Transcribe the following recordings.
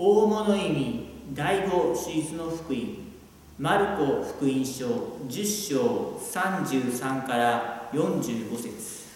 大物意味第五手術の福音マルコ福音書10章33から45節。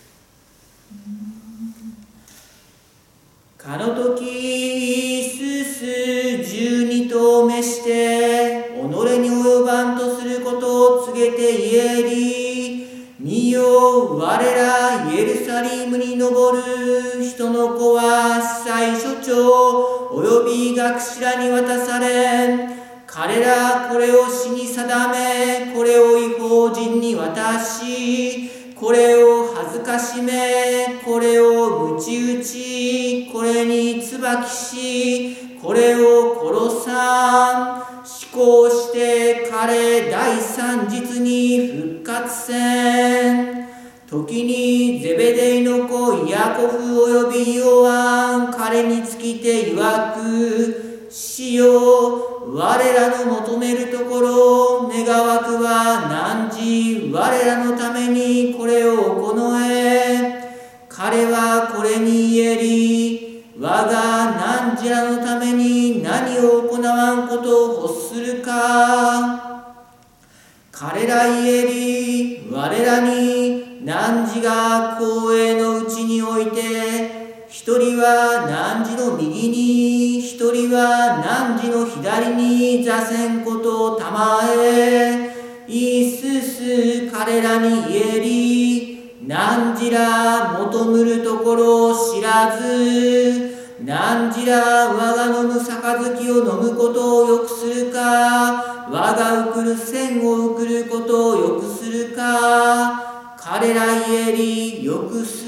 かの時すす十二頭目して己に及ばんとすることを告げて言えり。見よ我らイエルサリムに登る人の子は最所長。および学士らに渡され彼らこれを死に定めこれを違法人に渡しこれを恥ずかしめこれを鞭打ちこれに椿しこれを殺さん。思考して彼第三日に復活せん。時にゼベデイの子ヤコフおよびヨアン彼に尽きて曰く死よ我らの求めるところ願わくは汝我らのためにこれを行え。彼はこれに言えり我が汝らのために何を行わんことを欲するか。彼ら言えり我らに汝が光栄のうちにおいて一人は汝の右に一人は汝の左に座せんことをたまえいすす彼らに言えり汝ら求むるところを知らず汝ら我が飲む杯を飲むことをよくするか我が送る線を送ることをよくするか彼ら言えりよくす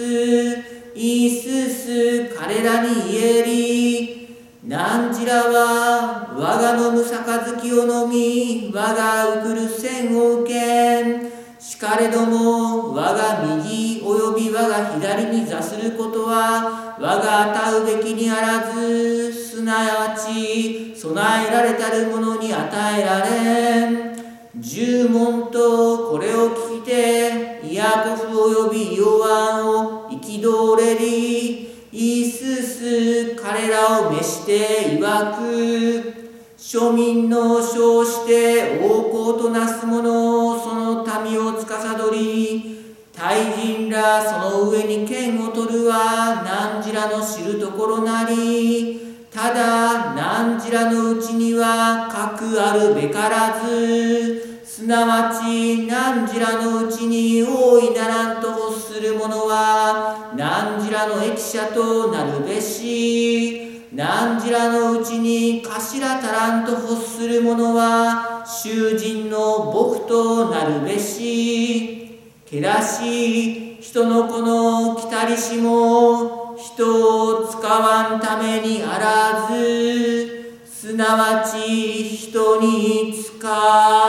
いすす彼らに言えり汝らは我が飲む杯を飲み我が送る線を受け。しかれども我が右および我が左に座することは我が与うべきにあらずすなわち備えられたる者に与えられん十問とこれを聞いてヤコフおよびヨアンを憤れりイースス彼らを召して曰く。庶民の称して王侯となす者をその民を司り大人らその上に剣を取るは汝らの知るところなりただ汝らのうちには核あるべからず。すなわち汝らのうちに大いならんと欲する者は汝らの益者となるべし汝らのうちに頭足らんと欲する者は囚人の僕となるべし。けらし人の子の来たりしも人を使わんためにあらずすなわち人に使わ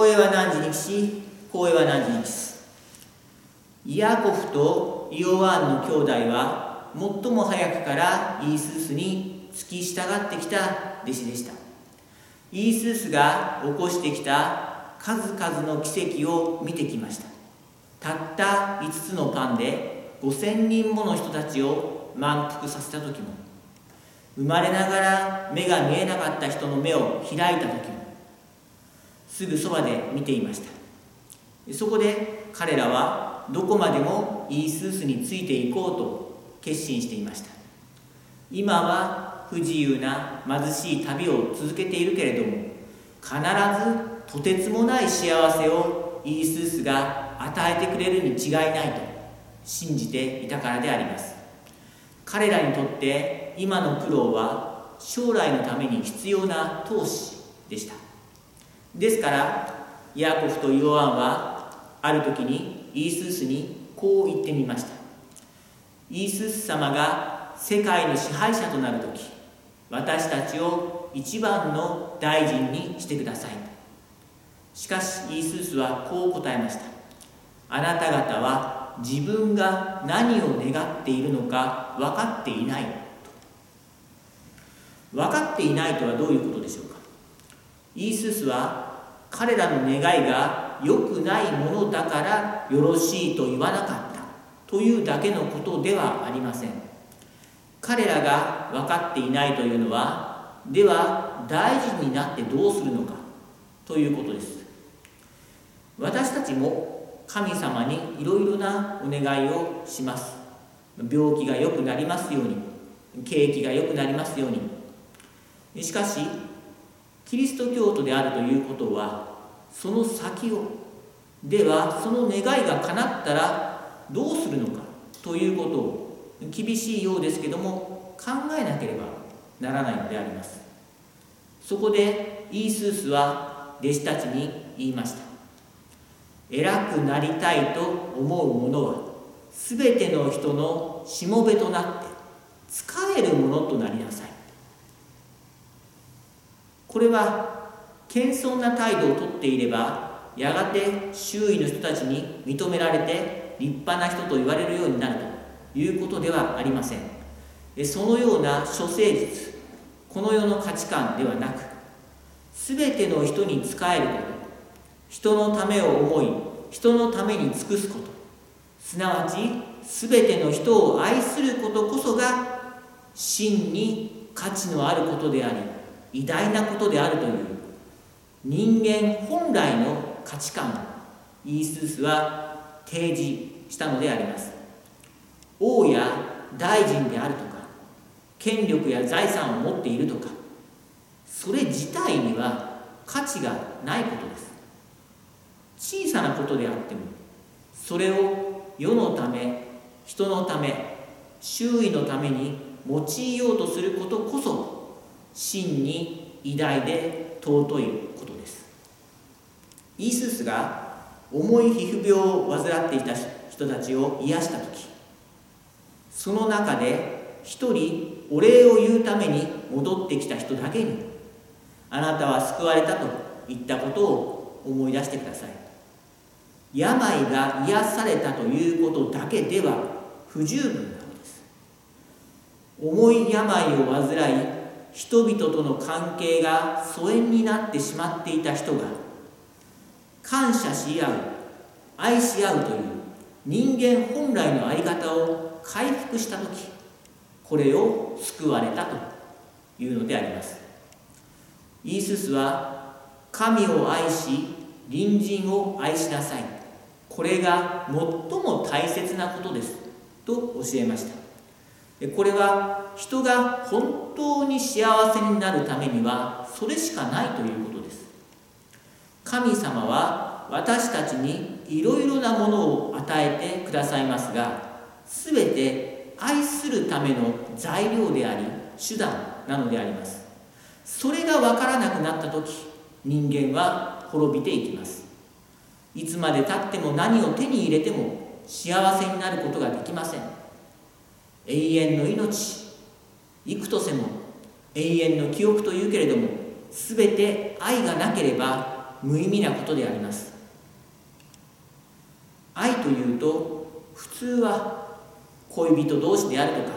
主よ光栄は何時に来し光栄は何時に来すイヤコフとイオワンの兄弟は最も早くからイースースに付き従ってきた弟子でした。イースースが起こしてきた数々の奇跡を見てきました。たった5つのパンで5000人もの人たちを満腹させた時も生まれながら目が見えなかった人の目を開いた時もすぐそばで見ていました。そこで彼らはどこまでもイースースについていこうと決心していました。今は不自由な貧しい旅を続けているけれども必ずとてつもない幸せをイースースが与えてくれるに違いないと信じていたからであります。彼らにとって今の苦労は将来のために必要な投資でした。ですからヤコフとヨアンはある時にイースースにこう言ってみました。イースース様が世界の支配者となる時私たちを一番の大臣にしてください。しかしイースースはこう答えました。あなた方は自分が何を願っているのか分かっていない分かっていないとはどういうことでしょう？イースースは彼らの願いが良くないものだからよろしいと言わなかったというだけのことではありません。彼らが分かっていないというのはでは大事になってどうするのかということです。私たちも神様にいろいろなお願いをします。病気が良くなりますように景気が良くなりますように。しかしキリスト教徒であるということはその先をではその願いが叶ったらどうするのかということを厳しいようですけども考えなければならないのであります。そこでイースースは弟子たちに言いました。偉くなりたいと思う者は全ての人のしもべとなって使えるものとなりなさい。これは謙遜な態度をとっていればやがて周囲の人たちに認められて立派な人と言われるようになるということではありません。そのような諸誠実この世の価値観ではなく全ての人に仕えること人のためを思い人のために尽くすことすなわち全ての人を愛することこそが真に価値のあることであり偉大なことであるという人間本来の価値観をイースースは提示したのであります。王や大臣であるとか権力や財産を持っているとかそれ自体には価値がないことです。小さなことであってもそれを世のため人のため周囲のために用いようとすることこそ真に偉大で尊いことです。イースースが重い皮膚病を患っていた人たちを癒した時その中で一人お礼を言うために戻ってきた人だけにあなたは救われたと言ったことを思い出してください。病が癒されたということだけでは不十分なのです。重い病を患い人々との関係が疎遠になってしまっていた人が感謝し合う愛し合うという人間本来の在り方を回復した時これを救われたというのであります。イーススは神を愛し隣人を愛しなさい。これが最も大切なことです。と教えました。これは人が本当に幸せになるためにはそれしかないということです。神様は私たちにいろいろなものを与えてくださいますが全て愛するための材料であり手段なのであります。それが分からなくなった時人間は滅びていきます。いつまでたっても何を手に入れても幸せになることができません。永遠の命。幾とせも永遠の記憶というけれども全て愛がなければ無意味なことであります。愛というと普通は恋人同士であるとか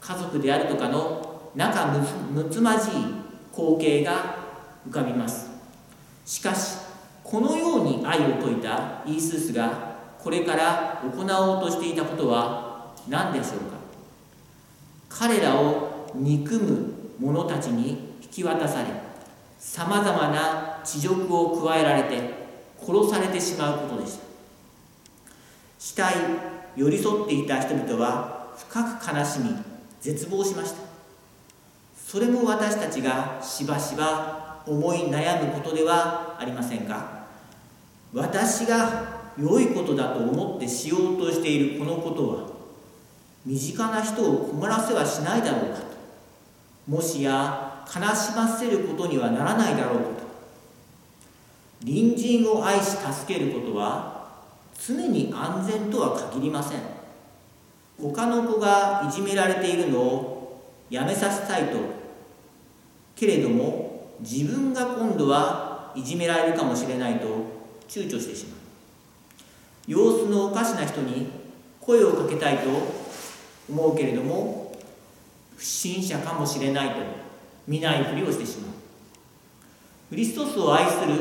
家族であるとかの仲むつまじい光景が浮かびます。しかしこのように愛を説いたイースースがこれから行おうとしていたことは何でしょうか？彼らを憎む者たちに引き渡されさまざまな恥辱を加えられて殺されてしまうことでした。死体寄り添っていた人々は深く悲しみ絶望しました。それも私たちがしばしば思い悩むことではありませんか。私が良いことだと思ってしようとしているこのことは身近な人を困らせはしないだろうかと。もしや悲しませることにはならないだろうかと。隣人を愛し助けることは常に安全とは限りません。他の子がいじめられているのをやめさせたいと。けれども自分が今度はいじめられるかもしれないと躊躇してしまう。様子のおかしな人に声をかけたいと思うけれども不審者かもしれないと見ないふりをしてしまう。クリストスを愛する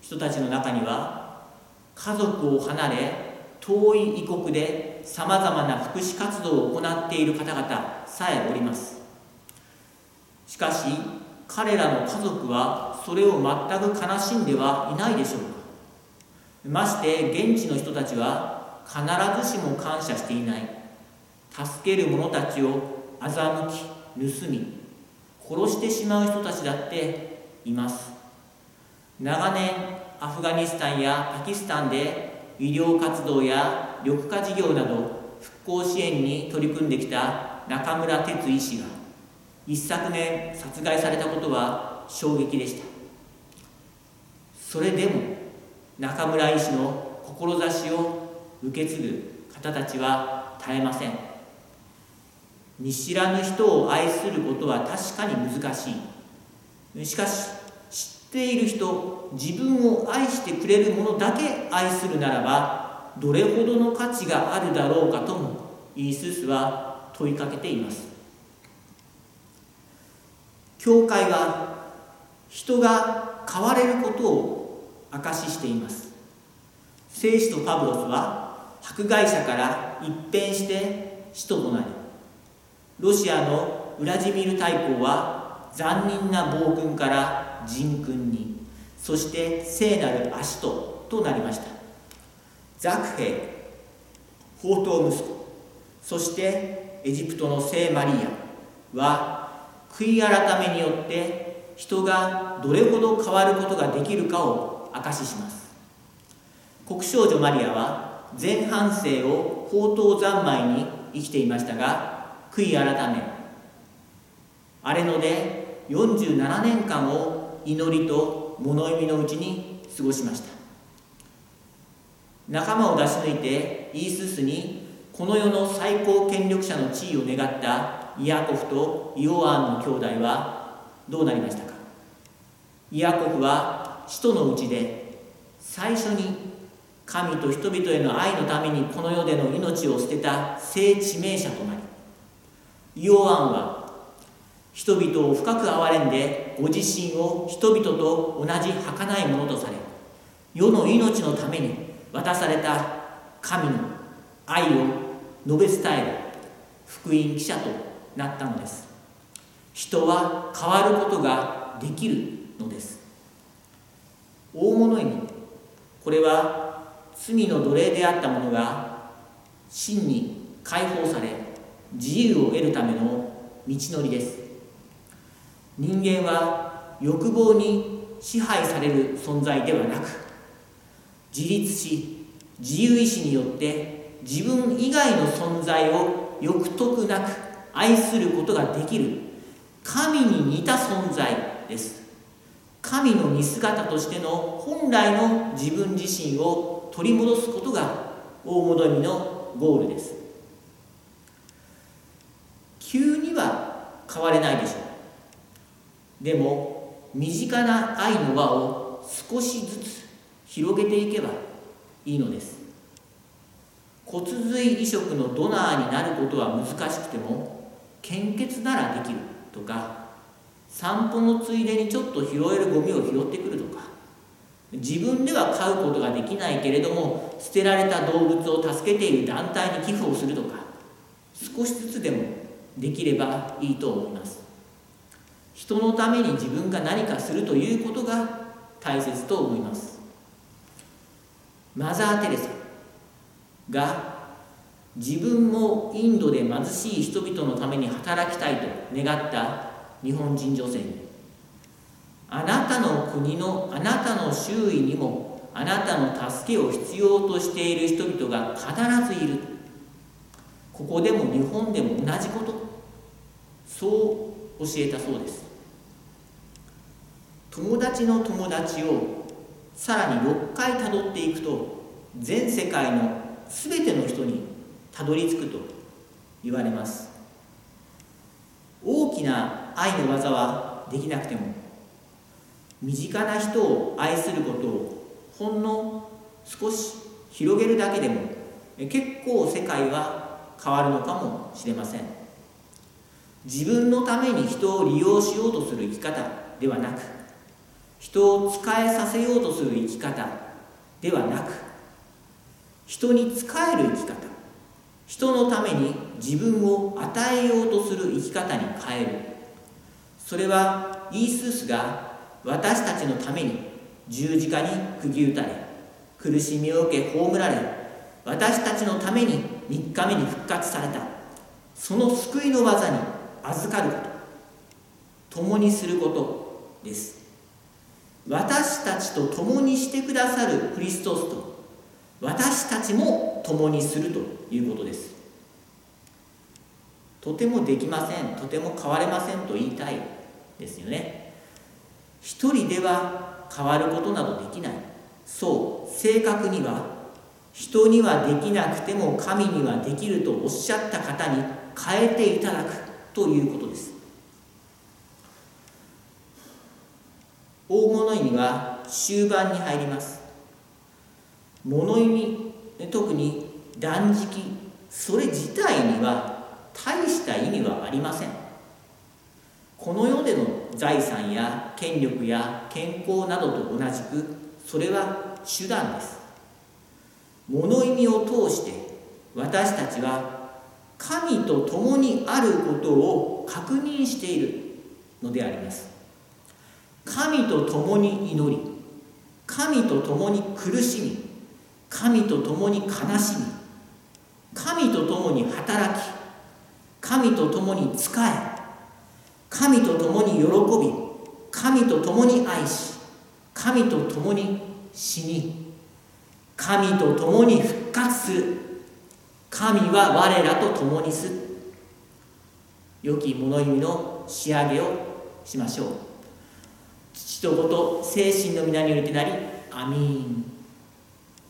人たちの中には家族を離れ遠い異国でさまざまな福祉活動を行っている方々さえおります。しかし彼らの家族はそれを全く悲しんではいないでしょうか。まして現地の人たちは必ずしも感謝していない。助ける者たちを欺き盗み殺してしまう人たちだっています。長年アフガニスタンやパキスタンで医療活動や緑化事業など復興支援に取り組んできた中村哲医師が一昨年殺害されたことは衝撃でした。それでも中村医師の志を受け継ぐ方たちは絶えません。見知らぬ人を愛することは確かに難しい。しかし知っている人自分を愛してくれる者だけ愛するならばどれほどの価値があるだろうかともイースースは問いかけています。教会は人が変われることを証ししています。聖使とパブロスは迫害者から一変して使徒となりロシアのウラジミル大公は残忍な暴君から人君にそして聖なる足ととなりました。ザクヘイ宝刀息子そしてエジプトの聖マリアは悔い改めによって人がどれほど変わることができるかを証しします。国少女マリアは前半生を宝刀三昧に生きていましたが悔い改めあれので47年間を祈りと物意味のうちに過ごしました。仲間を出し抜いてイーススにこの世の最高権力者の地位を願ったイヤコフとイオアンの兄弟はどうなりましたか？イヤコフは使徒のうちで最初に神と人々への愛のためにこの世での命を捨てた聖致命者となりイオアンは人々を深く憐れんでご自身を人々と同じ儚いものとされ世の命のために渡された神の愛を述べ伝える福音記者となったのです。人は変わることができるのです。大物意味これは罪の奴隷であった者が真に解放され自由を得るための道のりです。人間は欲望に支配される存在ではなく自立し自由意志によって自分以外の存在を欲得なく愛することができる神に似た存在です。神の似姿としての本来の自分自身を取り戻すことが大戻りのゴールです急には変われないでしょ。うでも身近な愛の輪を少しずつ広げていけばいいのです。骨髄移植のドナーになることは難しくても献血ならできるとか散歩のついでにちょっと拾えるゴミを拾ってくるとか自分では飼うことができないけれども捨てられた動物を助けている団体に寄付をするとか少しずつでもできればいいと思います。人のために自分が何かするということが大切と思います。マザー・テレサが自分もインドで貧しい人々のために働きたいと願った日本人女性にあなたの国のあなたの周囲にもあなたの助けを必要としている人々が必ずいる。ここでも日本でも同じこと。そう教えたそうです。友達の友達をさらに6回たどっていくと全世界の全ての人にたどり着くと言われます。大きな愛の技はできなくても身近な人を愛することをほんの少し広げるだけでも結構世界は変わるのかもしれません。自分のために人を利用しようとする生き方ではなく人を仕えさせようとする生き方ではなく人に仕える生き方。人のために自分を与えようとする生き方に変える。それはイースースが私たちのために十字架に釘打たれ苦しみを受け葬られ私たちのために3日目に復活された。その救いの技に預かること共にすることです。私たちと共にしてくださるクリストスと私たちも共にするということです。とてもできませんとても変われませんと言いたいですよね。一人では変わることなどできない。そう正確には人にはできなくても神にはできるとおっしゃった方に変えていただく。ということです。大物意味は終盤に入ります。物意味特に断食それ自体には大した意味はありません。この世での財産や権力や健康などと同じくそれは手段です。物意味を通して私たちは神と共にあることを確認しているのであります。神と共に祈り神と共に苦しみ神と共に悲しみ神と共に働き神と共に仕え神と共に喜び神と共に愛し神と共に死に神と共に復活する。神は我らと共にす。る良き物言いの仕上げをしましょう。父と子と精神の皆によりてなりアミーン。